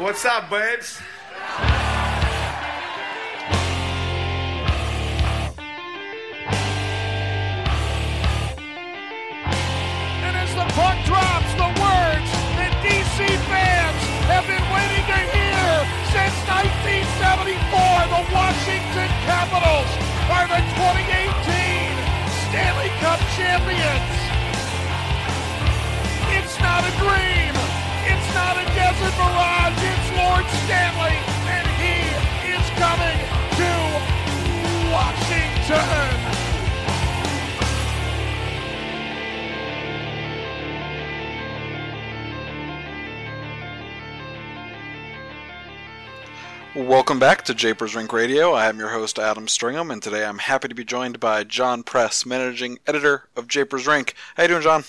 What's up, babes? And as the puck drops, the words that DC fans have been waiting to hear since 1974, the Washington Capitals are the 2018 Stanley Cup champions. It's not a dream. It's not a desert mirage. It's Lord Stanley, and he is coming to Washington. Welcome back to Japers Rink Radio. I am your host Adam Stringham, and today I'm happy to be joined by John Press, managing editor of Japers Rink. How you doing, John?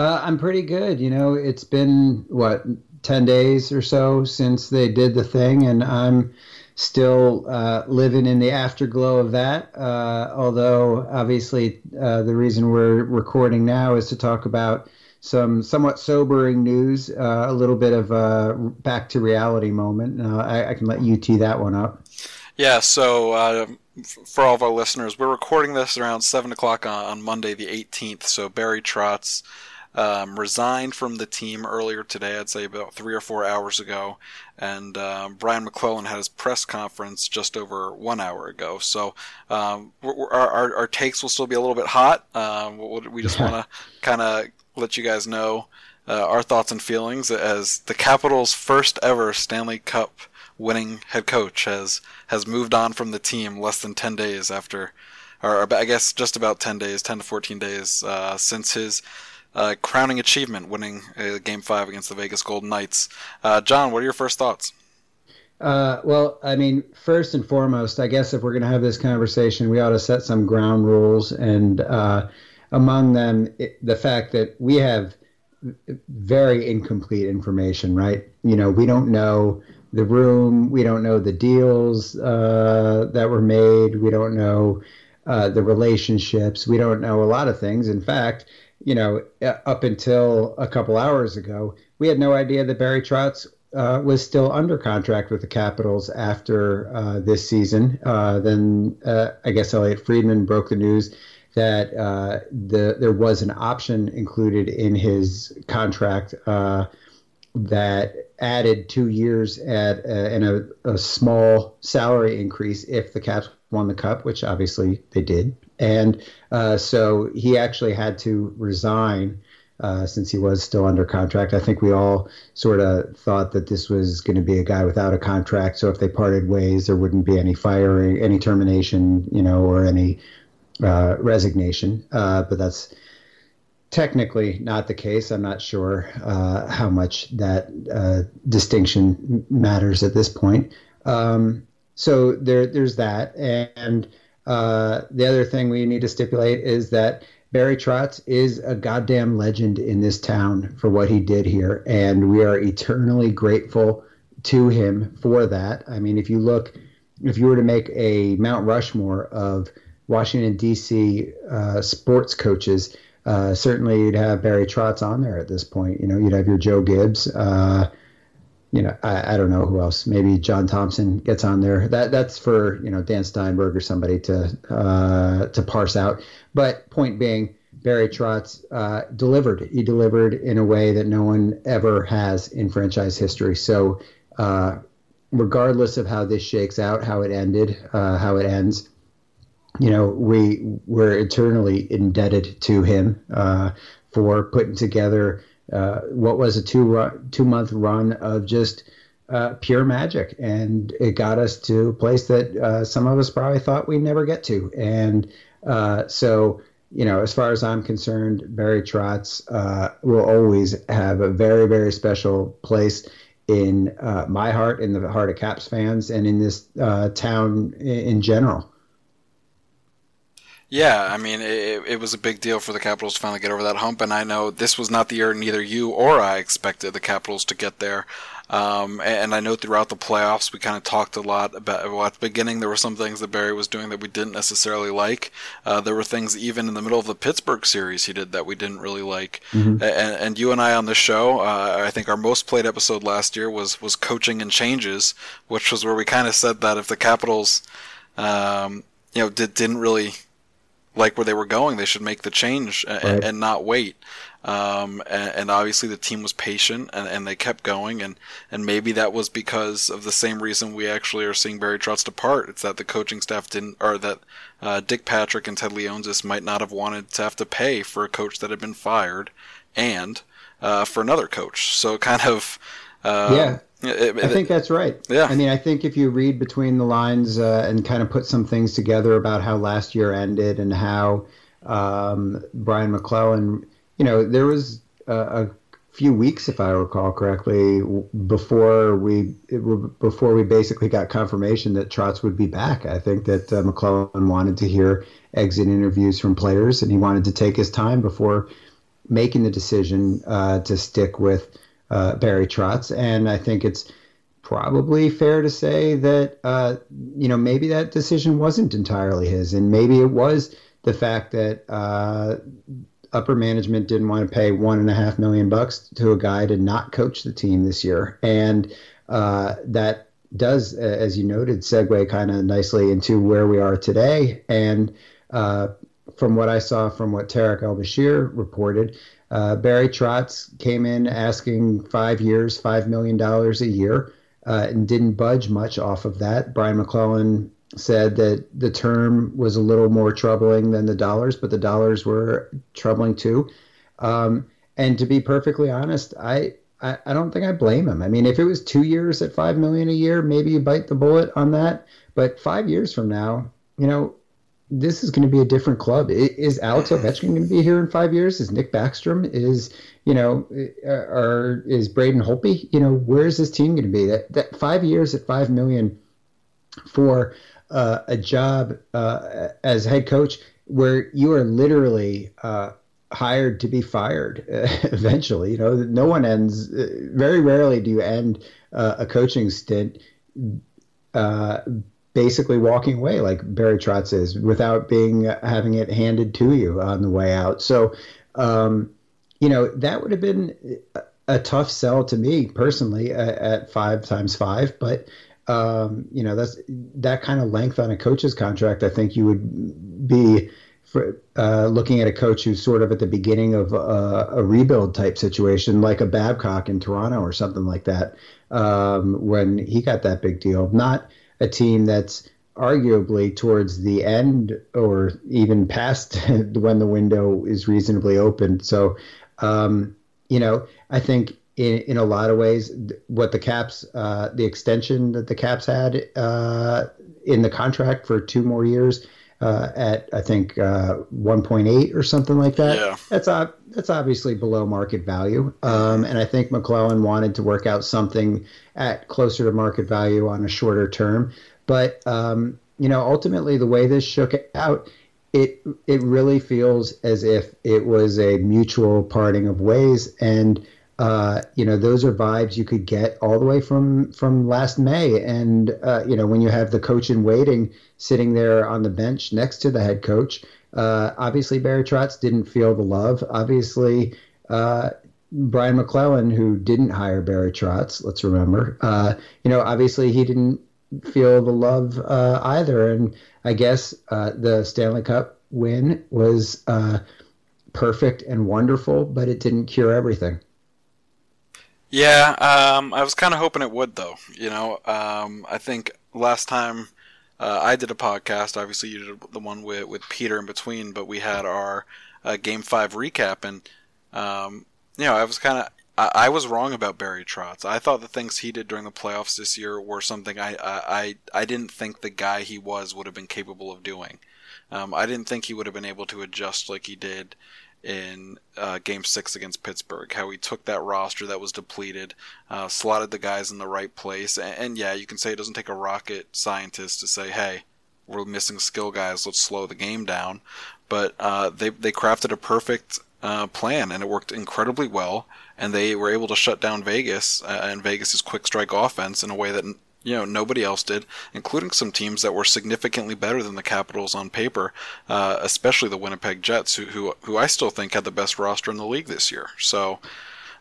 Uh, I'm pretty good. You know, it's been what ten days or so since they did the thing, and I'm still uh, living in the afterglow of that. Uh, although, obviously, uh, the reason we're recording now is to talk about some somewhat sobering news, uh, a little bit of a back to reality moment. I, I, can let you tee that one up. Yeah, so uh, for all of our listeners, we're recording this around 7 o'clock on, on Monday, the 18th. So Barry Trotz um, resigned from the team earlier today, I'd say about three or four hours ago. And um, Brian MacLellan had his press conference just over one hour ago. So um, our, our, our, takes will still be a little bit hot. Um, we just want to kind of let you guys know uh, our thoughts and feelings as the Capitals' first ever Stanley Cup winning head coach has has moved on from the team less than 10 days after or I guess just about 10 days 10 to 14 days uh, since his uh, crowning achievement winning uh, game 5 against the Vegas Golden Knights. Uh, John, what are your first thoughts? Uh, well, I mean, first and foremost, I guess if we're going to have this conversation, we ought to set some ground rules and among them it, the fact that we have very incomplete information, right? You know, we don't know the room, we don't know the deals uh, that were made, we don't know uh, the relationships, we don't know a lot of things. In fact, you know, up until a couple hours ago, we had no idea that Barry Trotz uh, was still under contract with the Capitals after uh, this season. Uh, then uh, I guess Elliotte Friedman broke the news that uh, the there was an option included in his contract uh, that added two years at uh, and a, a, small salary increase if the Caps won the cup, which obviously they did, and uh, so he actually had to resign. Uh, since he was still under contract, I think we all sort of thought that this was going to be a guy without a contract. So if they parted ways, there wouldn't be any firing, any termination, you know, or any uh, resignation, uh, but that's technically not the case. I'm not sure uh, how much that uh, distinction matters at this point. Um, so there, there's that, and uh, the other thing we need to stipulate is that Barry Trotz is a goddamn legend in this town for what he did here, and we are eternally grateful to him for that. I mean, if you look, if you were to make a Mount Rushmore of Washington D.C. Uh, sports coaches, uh, certainly you'd have Barry Trotz on there at this point. You know, you'd have your Joe Gibbs. Uh, you know, I, I, don't know who else. Maybe John Thompson gets on there. That that's for you know Dan Steinberg or somebody to uh, to parse out. But point being, Barry Trotz uh, delivered. He delivered in a way that no one ever has in franchise history. So, uh, regardless of how this shakes out, how it ended, uh how it ends you know, we were eternally indebted to him uh, for putting together uh, what was a two two month run of just uh, pure magic, and it got us to a place that uh, some of us probably thought we'd never get to. And uh, so, you know, as far as I'm concerned, Barry Trotz will always have a very, very special place in my heart, in the heart of Caps fans, and in this town in general. Yeah, I mean, it, it was a big deal for the Capitals to finally get over that hump, and I know this was not the year neither you or I expected the Capitals to get there. Um, and I know throughout the playoffs, we kind of talked a lot about, well, at the beginning, there were some things that Barry was doing that we didn't necessarily like. Uh, there were things even in the middle of the Pittsburgh series he did that we didn't really like. Mm-hmm. And, and, you and I on the show, uh, I think our most played episode last year was, was coaching and changes, which was where we kind of said that if the Capitals, um, you know, did, didn't really like where they were going, they should make the change and, right. and not wait. Um, and, and, obviously the team was patient and, and, they kept going and, and maybe that was because of the same reason we actually are seeing Barry Trotz depart. It's that the coaching staff didn't, or that uh, Dick Patrick and Ted Leonsis might not have wanted to have to pay for a coach that had been fired and uh, for another coach. So kind of, uh, yeah. It, it, I think that's right. Yeah. I mean, I think if you read between the lines uh, and kind of put some things together about how last year ended and how um, Brian MacLellan you know, there was a, a few weeks, if I recall correctly, before we before we basically got confirmation that Trotz would be back. I think that uh, MacLellan wanted to hear exit interviews from players, and he wanted to take his time before making the decision uh, to stick with uh, Barry Trotz. And I think it's probably fair to say that uh, you know maybe that decision wasn't entirely his, and maybe it was the fact that uh, upper management didn't want to pay one and a half million bucks to a guy to not coach the team this year, and uh, that does, as you noted, segue kind of nicely into where we are today. And uh, from what I saw, from what Tarik El-Bashir reported, uh, Barry Trotz came in asking five years, five million dollars a year, uh, and didn't budge much off of that. Brian MacLellan said that the term was a little more troubling than the dollars, but the dollars were troubling too. Um, and to be perfectly honest, I, I, I don't think I blame him. I mean, if it was two years at five million a year, maybe you bite the bullet on that. But five years from now, you know, this is going to be a different club. Is Alex Ovechkin going to be here in five years? Is Nick Backstrom? Is you know, or is Braden Holtby? You know, where is this team going to be? That that five years at five million for uh, a job uh, as head coach where you are literally uh, hired to be fired eventually. You know, no one ends. Very rarely do you end uh, a coaching stint uh, basically walking away like Barry Trotz is without being having it handed to you on the way out. So, um, you know, that would have been a tough sell to me personally at five times five, but um, you know, that's that kind of length on a coach's contract. I think you would be for, uh, looking at a coach who's sort of at the beginning of a, a, rebuild type situation, like a Babcock in Toronto or something like that, um, when he got that big deal. Not a team that's arguably towards the end or even past when the window is reasonably open. So, um, you know, I think in, in a lot of ways what the caps uh, the extension that the caps had uh, in the contract for two more years uh, at I think uh, 1.8 or something like that. Yeah. That's uh, that's obviously below market value, um, and I think MacLellan wanted to work out something at closer to market value on a shorter term. But um, you know, ultimately, the way this shook out, it it really feels as if it was a mutual parting of ways, and uh, you know, those are vibes you could get all the way from from last May. And uh, you know, when you have the coach in waiting sitting there on the bench next to the head coach, uh, obviously Barry Trotz didn't feel the love. Obviously, uh, Brian MacLellan, who didn't hire Barry Trotz, let's remember, uh, you know, obviously he didn't feel the love uh, either. And I guess the Stanley Cup win was perfect and wonderful, but it didn't cure everything. Yeah, um, I was kind of hoping it would, though. You know, um, I think last time uh, I did a podcast, obviously you did the one with, with Peter in between, but we had our uh, Game 5 recap, and, um, you know, I was kind of. I, I was wrong about Barry Trotz. I thought the things he did during the playoffs this year were something I I, I didn't think the guy he was would have been capable of doing. Um, I didn't think he would have been able to adjust like he did in uh, Game Six against Pittsburgh. How he took that roster that was depleted, uh, slotted the guys in the right place, and, and, yeah, you can say it doesn't take a rocket scientist to say, "Hey, we're missing skill guys. Let's slow the game down." But uh, they they crafted a perfect uh, plan, and it worked incredibly well. And they were able to shut down Vegas uh, and Vegas's quick strike offense in a way that you know nobody else did, including some teams that were significantly better than the Capitals on paper, uh, especially the Winnipeg Jets, who, who who I still think had the best roster in the league this year. So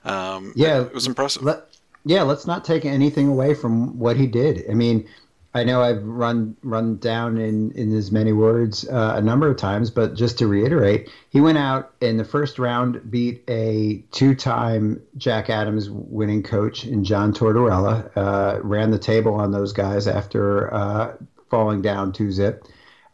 um, yeah, it, it was impressive. Let, yeah, let's not take anything away from what he did. I mean, I know I've run run down in in as many words uh, a number of times, but just to reiterate, he went out in the first round, beat a two-time Jack Adams winning coach in John Tortorella, uh, ran the table on those guys after uh, falling down two zip.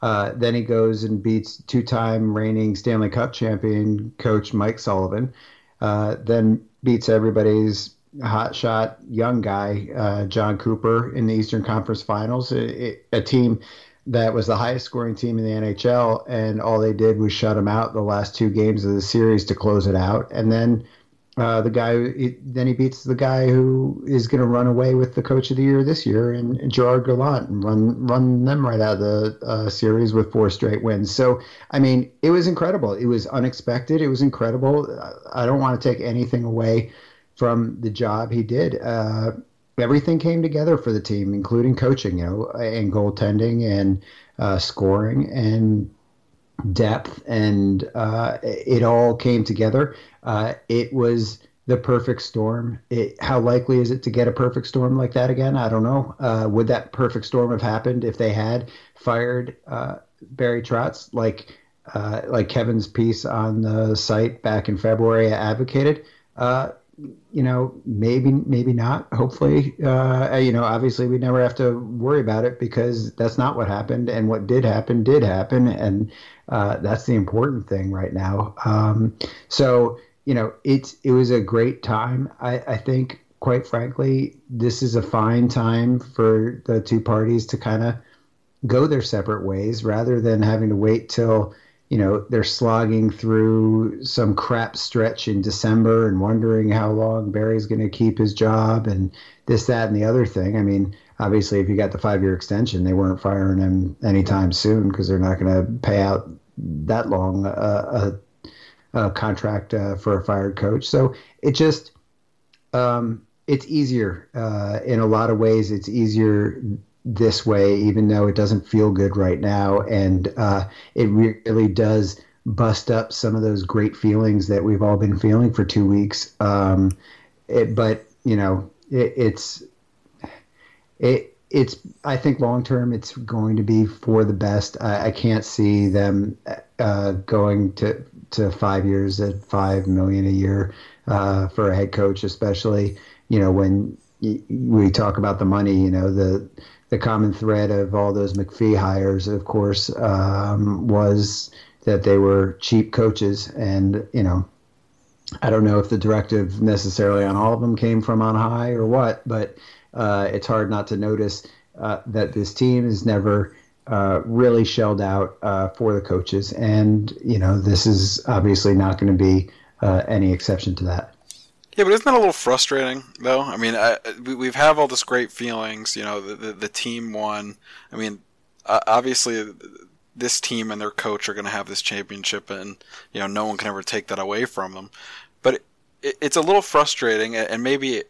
Uh, then he goes and beats two-time reigning Stanley Cup champion coach Mike Sullivan. Uh, then beats everybody's hotshot young guy, uh, Jon Cooper, in the Eastern Conference Finals. A, a, team that was the highest scoring team in the NHL, and all they did was shut him out the last two games of the series to close it out. And then uh, the guy, then he beats the guy who is going to run away with the Coach of the Year this year, and, and Gerard Gallant, and run run them right out of the uh, series with four straight wins. So, I mean, it was incredible. It was unexpected. It was incredible. I don't want to take anything away from the job he did. Uh, everything came together for the team, including coaching, you know, and goaltending and uh, scoring and depth, and uh, it all came together. Uh, it was the perfect storm. It, how likely is it to get a perfect storm like that again? I don't know. Uh, would that perfect storm have happened if they had fired uh, Barry Trotz, like like Kevin's piece on the site back in February advocated? You know, maybe maybe not. Hopefully, uh, you know, obviously we never have to worry about it because that's not what happened, and what did happen did happen, and uh, that's the important thing right now. Um, so you know, it's it was a great time. I, I think, quite frankly, this is a fine time for the two parties to kind of go their separate ways rather than having to wait till you know they're slogging through some crap stretch in December and wondering how long Barry's going to keep his job and this that and the other thing. I mean, obviously, if you got the five year extension, they weren't firing him anytime soon because they're not going to pay out that long a, a, contract uh, for a fired coach. So it just um, it's easier uh, in a lot of ways. It's easier this way, even though it doesn't feel good right now. And uh, it really does bust up some of those great feelings that we've all been feeling for two weeks. Um, it, but you know, it, it's it it's I think long term it's going to be for the best. I, I can't see them uh, going to to five years at five million a year uh, for a head coach, especially you know when we talk about the money. You know the the common thread of all those McPhee hires, of course, um, was that they were cheap coaches. And, you know, I don't know if the directive necessarily on all of them came from on high or what, but uh, it's hard not to notice uh, that this team is never uh, really shelled out uh, for the coaches. And, you know, this is obviously not going to be uh, any exception to that. Yeah, but isn't that a little frustrating though? I mean, I, we, we've have all this great feelings. You know, the the, the team won. I mean, uh, obviously, this team and their coach are going to have this championship, and you know, no one can ever take that away from them. But it, it, it's a little frustrating, and maybe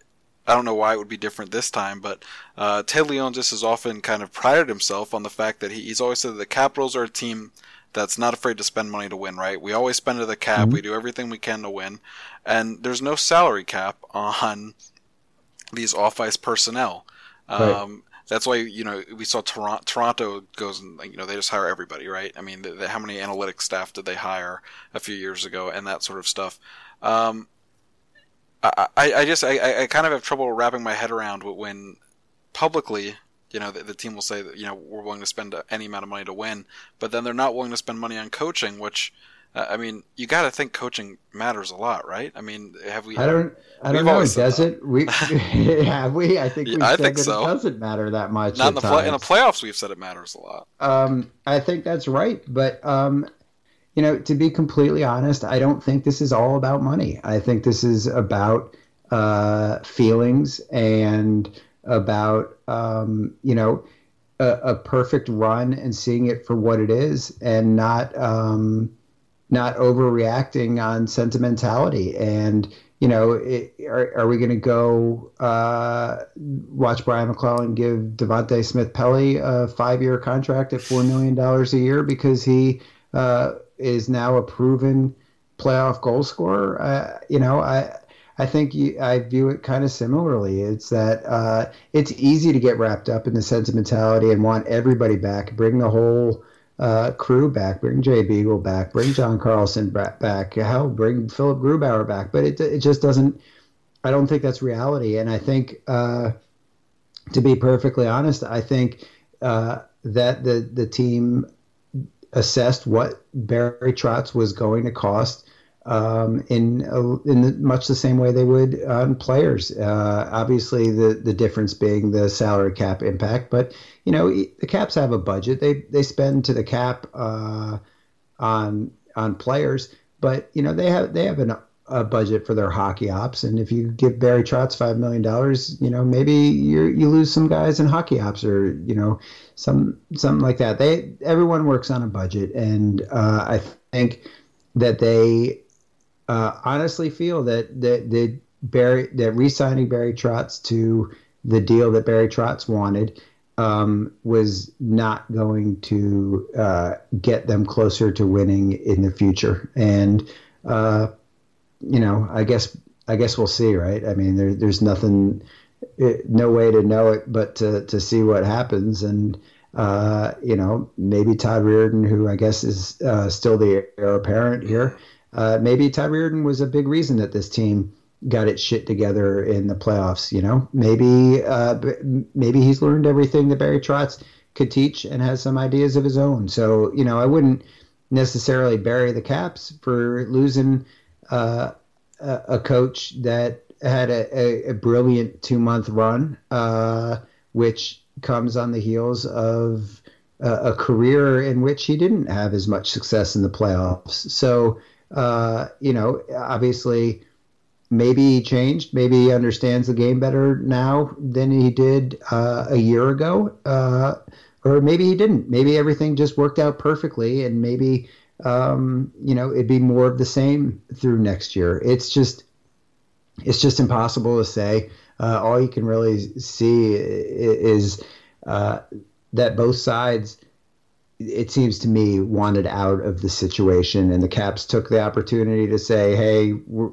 I don't know why it would be different this time, but uh, Ted Leonsis has often kind of prided himself on the fact that he, he's always said that the Capitals are a team that's not afraid to spend money to win, right? We always spend to the cap. Mm-hmm. We do everything we can to win. And there's no salary cap on these off ice personnel. Right. Um, that's why you know we saw Toronto, Toronto goes and you know they just hire everybody, right? I mean, the, the, how many analytics staff did they hire a few years ago, and that sort of stuff. Um, I, I, I just I, I kind of have trouble wrapping my head around when publicly you know, the, the, team will say that you know we're willing to spend any amount of money to win, but then they're not willing to spend money on coaching, which uh, I mean, you got to think coaching matters a lot, right? I mean, have we? I don't. I don't know. Does it? We have we. I think yeah, I think so. it doesn't matter that much. Not in the play, in the playoffs. We've said it matters a lot. Um, I think that's right, but um, you know, to be completely honest, I don't think this is all about money. I think this is about uh, feelings and about um, you know a, a, perfect run and seeing it for what it is, and not um, not overreacting on sentimentality and you know, it, are, are we going to go uh, watch Brian MacLellan give Devante Smith Pelly a five year contract at $4 million a year because he uh, is now a proven playoff goal scorer? Uh, you know, I. I think you, I view it kind of similarly. It's that uh, it's easy to get wrapped up in the sentimentality and want everybody back, bring the whole uh, crew back, bring Jay Beagle back, bring John Carlson back, hell, bring Philipp Grubauer back. But it, it just doesn't, I don't think that's reality. And I think, uh, to be perfectly honest, I think uh, that the, the team assessed what Barry Trotz was going to cost um, in in the, much the same way they would on players. Uh, obviously, the the difference being the salary cap impact, but you know the Caps have a budget. They they spend to the cap uh, on on players, but you know they have they have an, a budget for their hockey ops. And if you give Barry Trotz five million dollars, you know maybe you you lose some guys in hockey ops or you know some something like that. They everyone works on a budget, and uh, I think that they uh, honestly feel that that that Barry that re-signing Barry Trotz to the deal that Barry Trotz wanted um, was not going to uh, get them closer to winning in the future. And uh, you know, I guess I guess we'll see, right? I mean, there, there's nothing, it, eh, no way to know it, but to to see what happens and. Uh, you know, maybe Todd Reirden, who I guess is uh, still the heir apparent here, uh, maybe Todd Reirden was a big reason that this team got its shit together in the playoffs. You know, maybe uh, maybe he's learned everything that Barry Trotz could teach and has some ideas of his own. So you know, I wouldn't necessarily bury the Caps for losing uh, a, a, coach that had a, a, a brilliant two month run, uh, which comes on the heels of a career in which he didn't have as much success in the playoffs. So uh, you know, obviously, maybe he changed. Maybe he understands the game better now than he did uh, a year ago. Uh, or maybe he didn't. Maybe everything just worked out perfectly, and maybe um, you know it'd be more of the same through next year. It's just it's just impossible to say. Uh, all you can really see is uh, that both sides it seems to me, wanted out of the situation. And the Caps took the opportunity to say, hey, we're,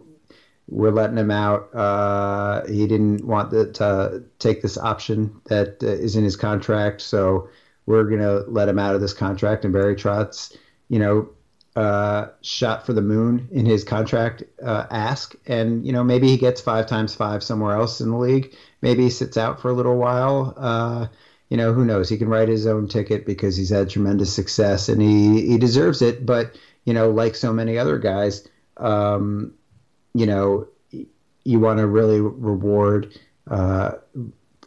we're letting him out. Uh, he didn't want the, to take this option that uh, is in his contract. So we're going to let him out of this contract. And Barry Trotz, you know, uh, shot for the moon in his contract uh, ask. And, you know, maybe he gets five times five somewhere else in the league. Maybe he sits out for a little while uh, you know, who knows? He can write his own ticket because he's had tremendous success and he, he deserves it. But, you know, like so many other guys, um, you know, you want to really reward uh,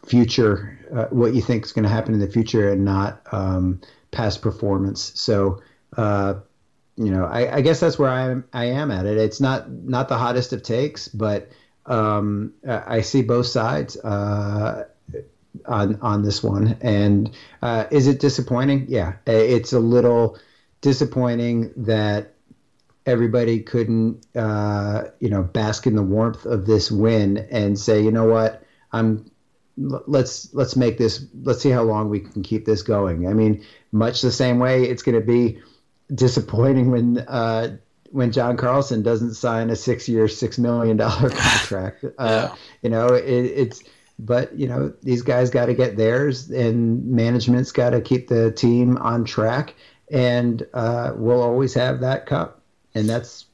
future, uh, what you think is going to happen in the future and not um, past performance. So, uh, you know, I, I, guess that's where I am, I am at it. It's not, not the hottest of takes, but um, I see both sides. Uh, on on this one. And uh, is it disappointing? Yeah, it's a little disappointing that everybody couldn't uh, you know bask in the warmth of this win and say, you know what, I'm let's let's make this let's see how long we can keep this going. I mean, much the same way it's going to be disappointing when uh, when John Carlson doesn't sign a six-year, six million dollar contract. Uh, yeah. You know, it, it's but you know these guys got to get theirs, and management's got to keep the team on track, and uh, we'll always have that cup, and that's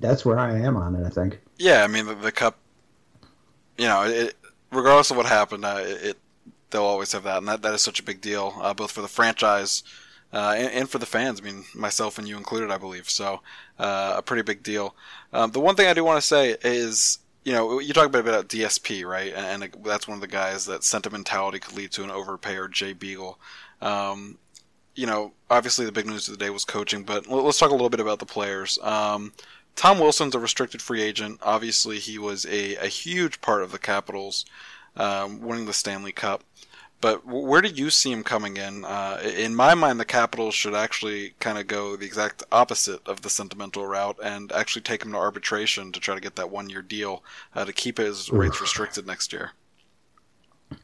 that's where I am on it. I think. Yeah, I mean the, the cup. You know, it, regardless of what happened, uh, it they'll always have that, and that, that is such a big deal, uh, both for the franchise uh, and, and, for the fans. I mean, myself and you included, I believe. So, uh, a pretty big deal. Um, the one thing I do want to say is you know, you talk a bit about DSP, right? And, and, that's one of the guys that sentimentality could lead to an overpay or Jay Beagle. Um, you know, obviously the big news of the day was coaching, but let's talk a little bit about the players. Um, Tom Wilson's a restricted free agent. Obviously, he was a, a huge part of the Capitals um, winning the Stanley Cup. But where do you see him coming in? Uh, in my mind, the Capitals should actually kind of go the exact opposite of the sentimental route and actually take him to arbitration to try to get that one year deal uh, to keep his rates restricted next year.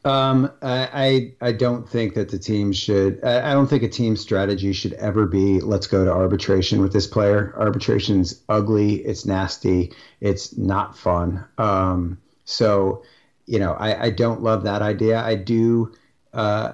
Um, I, I don't think that the team should. I don't think a team strategy should ever be let's go to arbitration with this player. Arbitration's ugly. It's nasty. It's not fun. Um, so, you know, I, I don't love that idea. I do uh,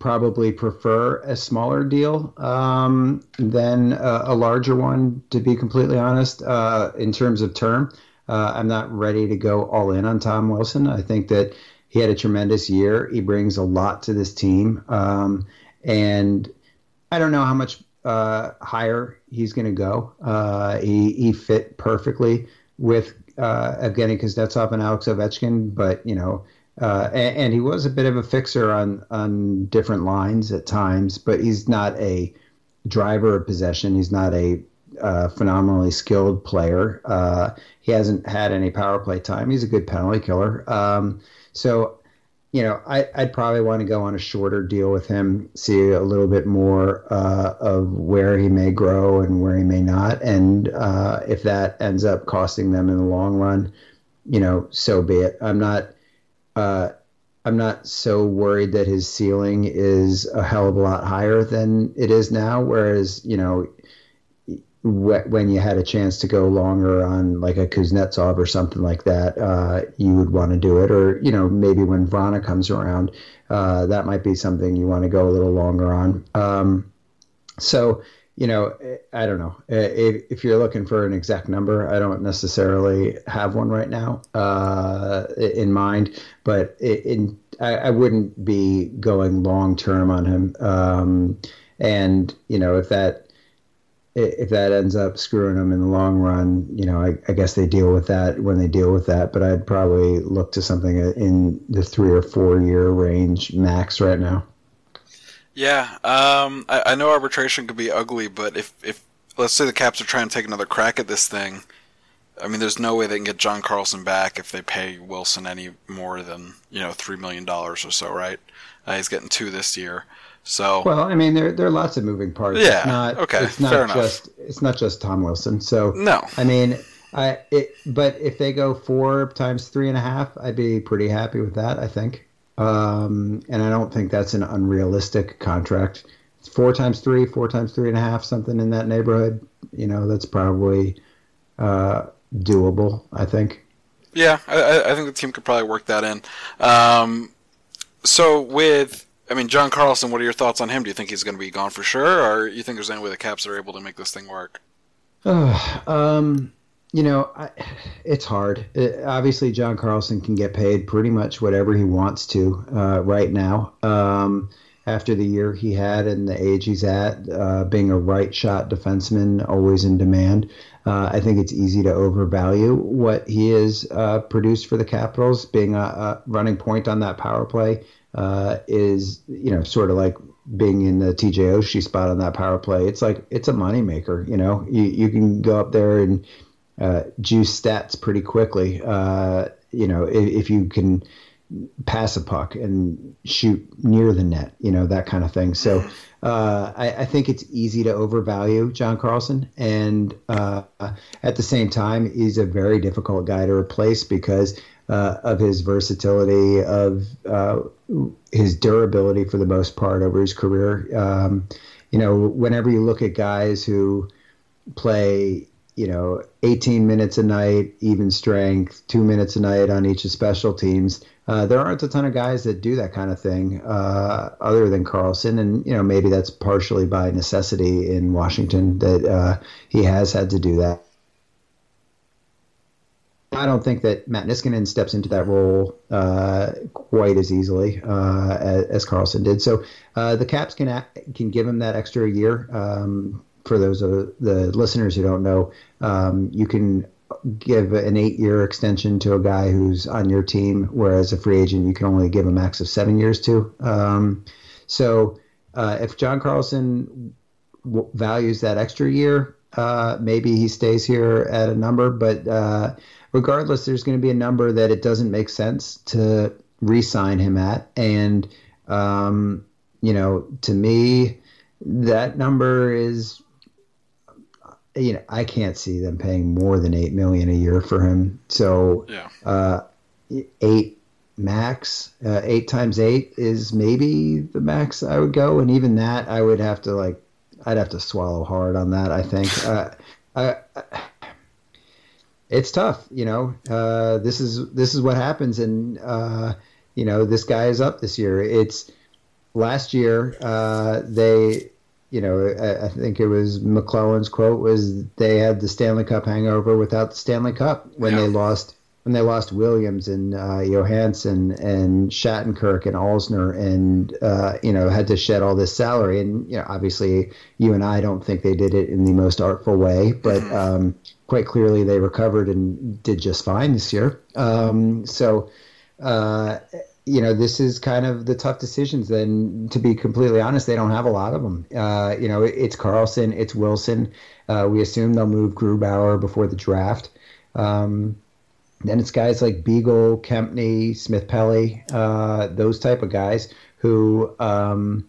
probably prefer a smaller deal um, than a, a, larger one. To be completely honest, uh, in terms of term, uh, I'm not ready to go all in on Tom Wilson. I think that he had a tremendous year. He brings a lot to this team. Um, and I don't know how much uh, higher he's going to go. Uh, he, he fit perfectly with uh, Evgeny Kuznetsov and Alex Ovechkin, but, you know, uh, and, and, he was a bit of a fixer on, on different lines at times, but he's not a driver of possession. He's not a uh, phenomenally skilled player. Uh, he hasn't had any power play time. He's a good penalty killer. Um, so, you know, I, would probably want to go on a shorter deal with him, see a little bit more uh, of where he may grow and where he may not. And uh, if that ends up costing them in the long run, you know, so be it. I'm not. Uh, I'm not so worried that his ceiling is a hell of a lot higher than it is now. Whereas, you know, when you had a chance to go longer on like a Kuznetsov or something like that, uh, you would want to do it. Or, you know, maybe when Vrana comes around, uh, that might be something you want to go a little longer on. Um, so, you know, I don't know. If, if, you're looking for an exact number, I don't necessarily have one right now uh, in mind, but in, I, I, wouldn't be going long term on him. Um, and, you know, if that if that ends up screwing them in the long run, you know, I, I, guess they deal with that when they deal with that. But I'd probably look to something in the three or four year range max right now. Yeah, um, I, I, know arbitration could be ugly, but if if let's say the Caps are trying to take another crack at this thing, I mean, there's no way they can get John Carlson back if they pay Wilson any more than you know three million dollars or so, right? Uh, he's getting two this year. So well, I mean, there there are lots of moving parts. Yeah. It's not, okay. It's not fair just enough. it's not just Tom Wilson. So no, I mean, I it, but if they go four times three and a half, I'd be pretty happy with that. I think, um, and I don't think that's an unrealistic contract. It's four times three, four times three and a half, something in that neighborhood. You know, that's probably uh, doable. I think. Yeah, I, I think the team could probably work that in. Um, so with I mean, John Carlson, what are your thoughts on him? Do you think he's going to be gone for sure, or you think there's any way the Caps are able to make this thing work? Uh, um, you know, I, it's hard. It, obviously, John Carlson can get paid pretty much whatever he wants to uh, right now. Um, after the year he had and the age he's at, uh, being a right shot defenseman, always in demand. Uh, I think it's easy to overvalue what he has uh, produced for the Capitals, being a, a, running point on that power play, uh, is you know sort of like being in the TJ Oshie spot on that power play. It's like it's a moneymaker. You know, you you can go up there and uh, juice stats pretty quickly. Uh, you know, if, if, you can pass a puck and shoot near the net, you know that kind of thing. So. Uh, I, I, think it's easy to overvalue John Carlson, and uh, at the same time, he's a very difficult guy to replace because uh, of his versatility, of uh, his durability for the most part over his career. Um, you know, whenever you look at guys who play, you know, 18 minutes a night, even strength, two minutes a night on each of special teams, uh, there aren't a ton of guys that do that kind of thing uh, other than Carlson. And, you know, maybe that's partially by necessity in Washington that uh, he has had to do that. I don't think that Matt Niskanen steps into that role uh, quite as easily uh, as, as, Carlson did. So uh, the Caps can act, can give him that extra year. Um, for those of the listeners who don't know, um, you can give an eight-year extension to a guy who's on your team, whereas a free agent you can only give a max of seven years to. Um, so uh, if John Carlson w- values that extra year, uh, maybe he stays here at a number, but uh, regardless, there's going to be a number that it doesn't make sense to re-sign him at, and um, you know, to me, that number is you know, I can't see them paying more than eight million a year for him. So, yeah. uh, eight max, uh, eight times eight is maybe the max I would go, and even that I would have to like, I'd have to swallow hard on that. I think. Uh, I, I, it's tough, you know. Uh, this is this is what happens, and uh, you know this guy is up this year. It's last year uh, they you know, I, I, think it was MacLellan's quote was they had the Stanley Cup hangover without the Stanley Cup when yeah. they lost when they lost Williams and uh, Johansson and Shattenkirk and Alzner and uh, you know had to shed all this salary and you know obviously you and I don't think they did it in the most artful way, but mm-hmm. um, quite clearly they recovered and did just fine this year. Um, so. Uh, you know, this is kind of the tough decisions. Then, to be completely honest, they don't have a lot of them. Uh, you know, it's Carlson, it's Wilson. Uh, we assume they'll move Grubauer before the draft. Um, then it's guys like Beagle, Kempny, Smith Pelly, uh, those type of guys who, um,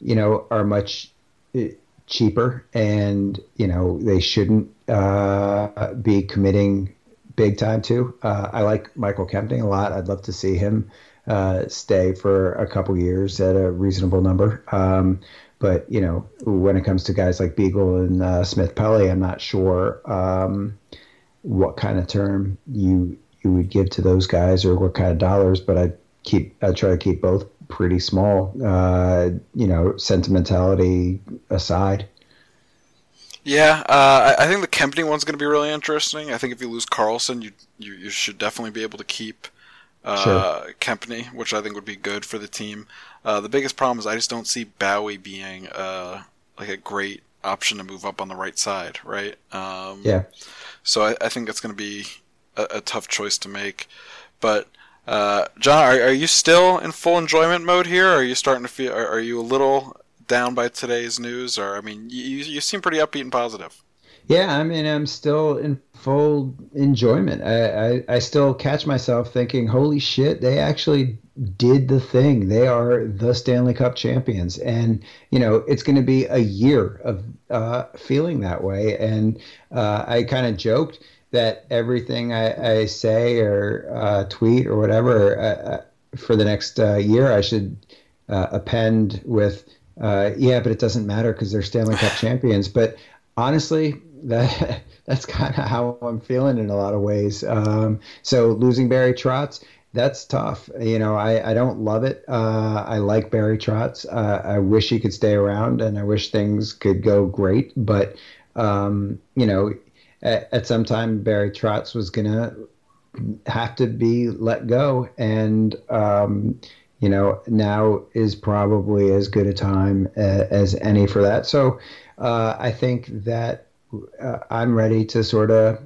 you know, are much uh, cheaper and, you know, they shouldn't uh, be committing big time to. Uh, I like Michael Kempny a lot. I'd love to see him uh, stay for a couple years at a reasonable number. Um, but you know, when it comes to guys like Beagle and uh, Smith Pelly, I'm not sure um, what kind of term you you would give to those guys or what kind of dollars. But I keep I try to keep both pretty small. Uh, you know, sentimentality aside. Yeah, uh, I think the Kempny one's going to be really interesting. I think if you lose Carlson, you, you you should definitely be able to keep uh, sure. Kempny, which I think would be good for the team. Uh, the biggest problem is I just don't see Bowey being uh, like a great option to move up on the right side, right? Um, yeah. So I, I think it's going to be a, a, tough choice to make. But uh, John, are, are you still in full enjoyment mode here? Or are you starting to feel? Are, are you a little down by today's news? Or I mean, you you seem pretty upbeat and positive. Yeah, I mean, I'm still in full enjoyment. I, I, I, still catch myself thinking, holy shit, they actually did the thing. They are the Stanley Cup champions. And, you know, it's going to be a year of uh, feeling that way. And uh, I kind of joked that everything I, I say or uh, tweet or whatever uh, uh, for the next uh, year, I should append with, yeah, but it doesn't matter because they're Stanley Cup champions. But honestly, that that's kind of how I'm feeling in a lot of ways. Um, so losing Barry Trotz, that's tough. You know, I, I don't love it. Uh, I like Barry Trotz. Uh, I wish he could stay around, and I wish things could go great. But um, you know, at, at some time Barry Trotz was gonna have to be let go, and um, you know now is probably as good a time as, as any for that. So uh, I think that uh, I'm ready to sort of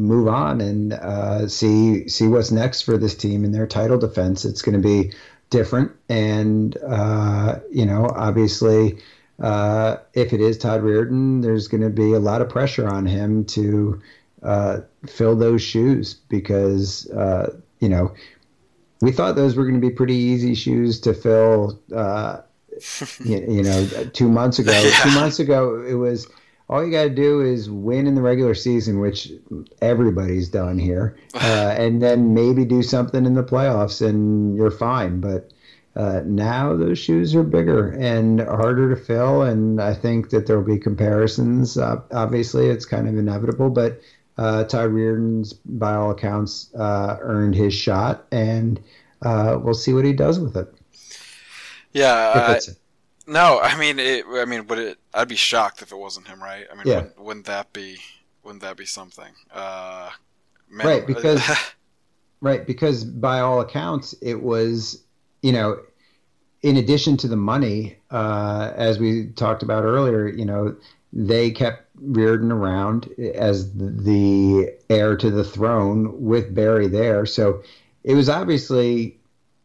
move on and uh, see see what's next for this team in their title defense. It's going to be different, and uh, you know, obviously, uh, if it is Todd Reirden, there's going to be a lot of pressure on him to uh, fill those shoes because uh, you know we thought those were going to be pretty easy shoes to fill. you, you, know, two months ago. Yeah. Two months ago, it was all you got to do is win in the regular season, which everybody's done here, uh, and then maybe do something in the playoffs, and you're fine. But uh, now those shoes are bigger and harder to fill, and I think that there will be comparisons. Uh, obviously, it's kind of inevitable, but uh, Todd Reirden's, by all accounts, uh, earned his shot, and uh, we'll see what he does with it. Yeah, no, I mean, it, I mean, would it? I'd be shocked if it wasn't him, right? I mean, yeah. wouldn't, wouldn't that be? Wouldn't that be something? Uh, man, right, because right, because by all accounts, it was, you know, in addition to the money, uh, as we talked about earlier, you know, they kept Reirden around as the heir to the throne with Barry there, so it was obviously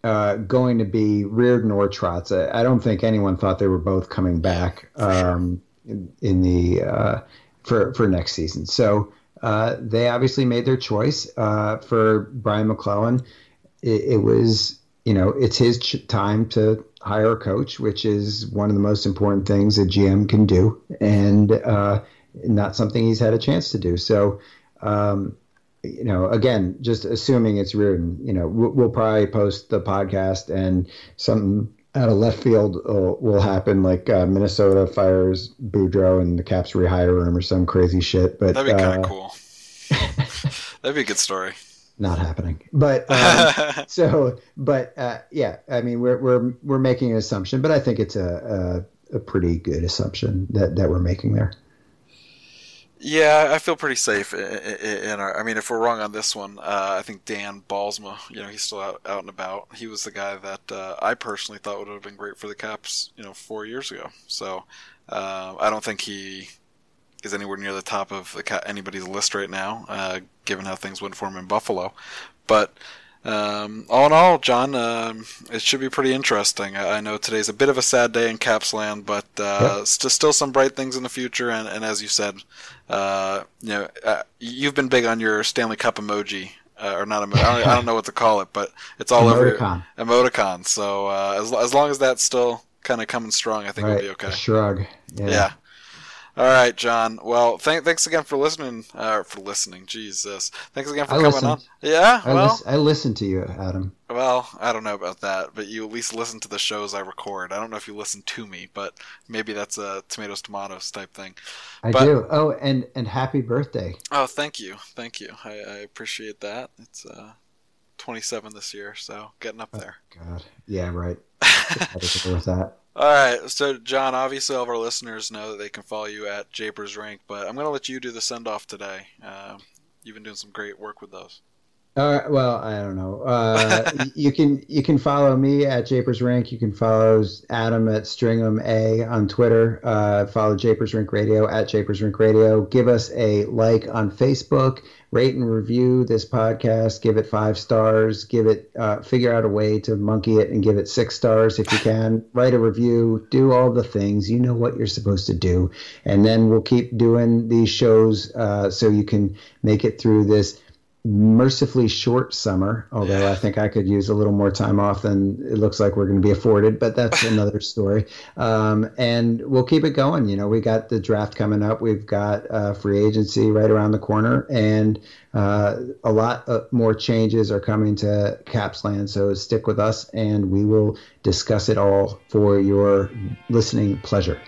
uh, going to be Reirden or Trotz. I, I, don't think anyone thought they were both coming back um, in, in, the uh, for for next season. So uh, they obviously made their choice uh, for Brian MacLellan. it, it, was, you know, it's his ch- time to hire a coach, which is one of the most important things a GM can do, and uh, not something he's had a chance to do. So, um, you know, again, just assuming it's Reirden, you know, we'll, we'll probably post the podcast and something out of left field will, will happen, like uh, Minnesota fires Boudreau and the Caps rehire him or some crazy shit. But that'd be kind of uh, cool. that'd be a good story. Not happening, but um, so, but uh, yeah, I mean, we're we're we're making an assumption, but I think it's a a, a pretty good assumption that that we're making there. Yeah, I feel pretty safe in our. I mean, if we're wrong on this one, uh, I think Dan Bylsma, you know, he's still out, out and about. He was the guy that uh, I personally thought would have been great for the Caps, you know, four years ago. So uh, I don't think he is anywhere near the top of the, anybody's list right now, uh, given how things went for him in Buffalo. But um, all in all, John, um, it should be pretty interesting. I, I, know today's a bit of a sad day in Capsland, but uh, yep. st- still some bright things in the future. And, and as you said, uh, you know, uh, you've been big on your Stanley Cup emoji, uh, or not emoji. I don't, I don't, know what to call it, but it's all emoticon. over emoticon. So uh, as as long as that's still kind of coming strong, I think right. we'll be okay. A shrug. Yeah. yeah. All right, John. Well, th- thanks again for listening. Uh, for listening, Jesus. Thanks again for I coming listened. on. Yeah. I well, I listened to you, Adam. Well, I don't know about that, but you at least listen to the shows I record. I don't know if you listen to me, but maybe that's a tomatoes tomatoes type thing. I but, do. Oh, and and happy birthday. Oh, thank you, thank you. I, I appreciate that. It's uh, 27 this year, so getting up there. Oh, God. Yeah. Right. with that. All right, so John, obviously all of our listeners know that they can follow you at Japers Rink, but I'm going to let you do the send off today. Uh, you've been doing some great work with those. Uh, well, I don't know. Uh, you can you can follow me at Japers Rink. You can follow Adam at Stringham A on Twitter. Uh, follow Japers Rink Radio at Japers Rink Radio. Give us a like on Facebook. Rate and review this podcast. Give it five stars. Give it. Uh, figure out a way to monkey it and give it six stars if you can. Write a review. Do all the things. You know what you're supposed to do, and then we'll keep doing these shows uh, so you can make it through this mercifully short summer, although. I think I could use a little more time off than it looks like we're going to be afforded, but that's another story. Um, and we'll keep it going. You know, we got the draft coming up, we've got uh, free agency right around the corner, and uh, a lot more changes are coming to Capsland. So stick with us, and we will discuss it all for your listening pleasure.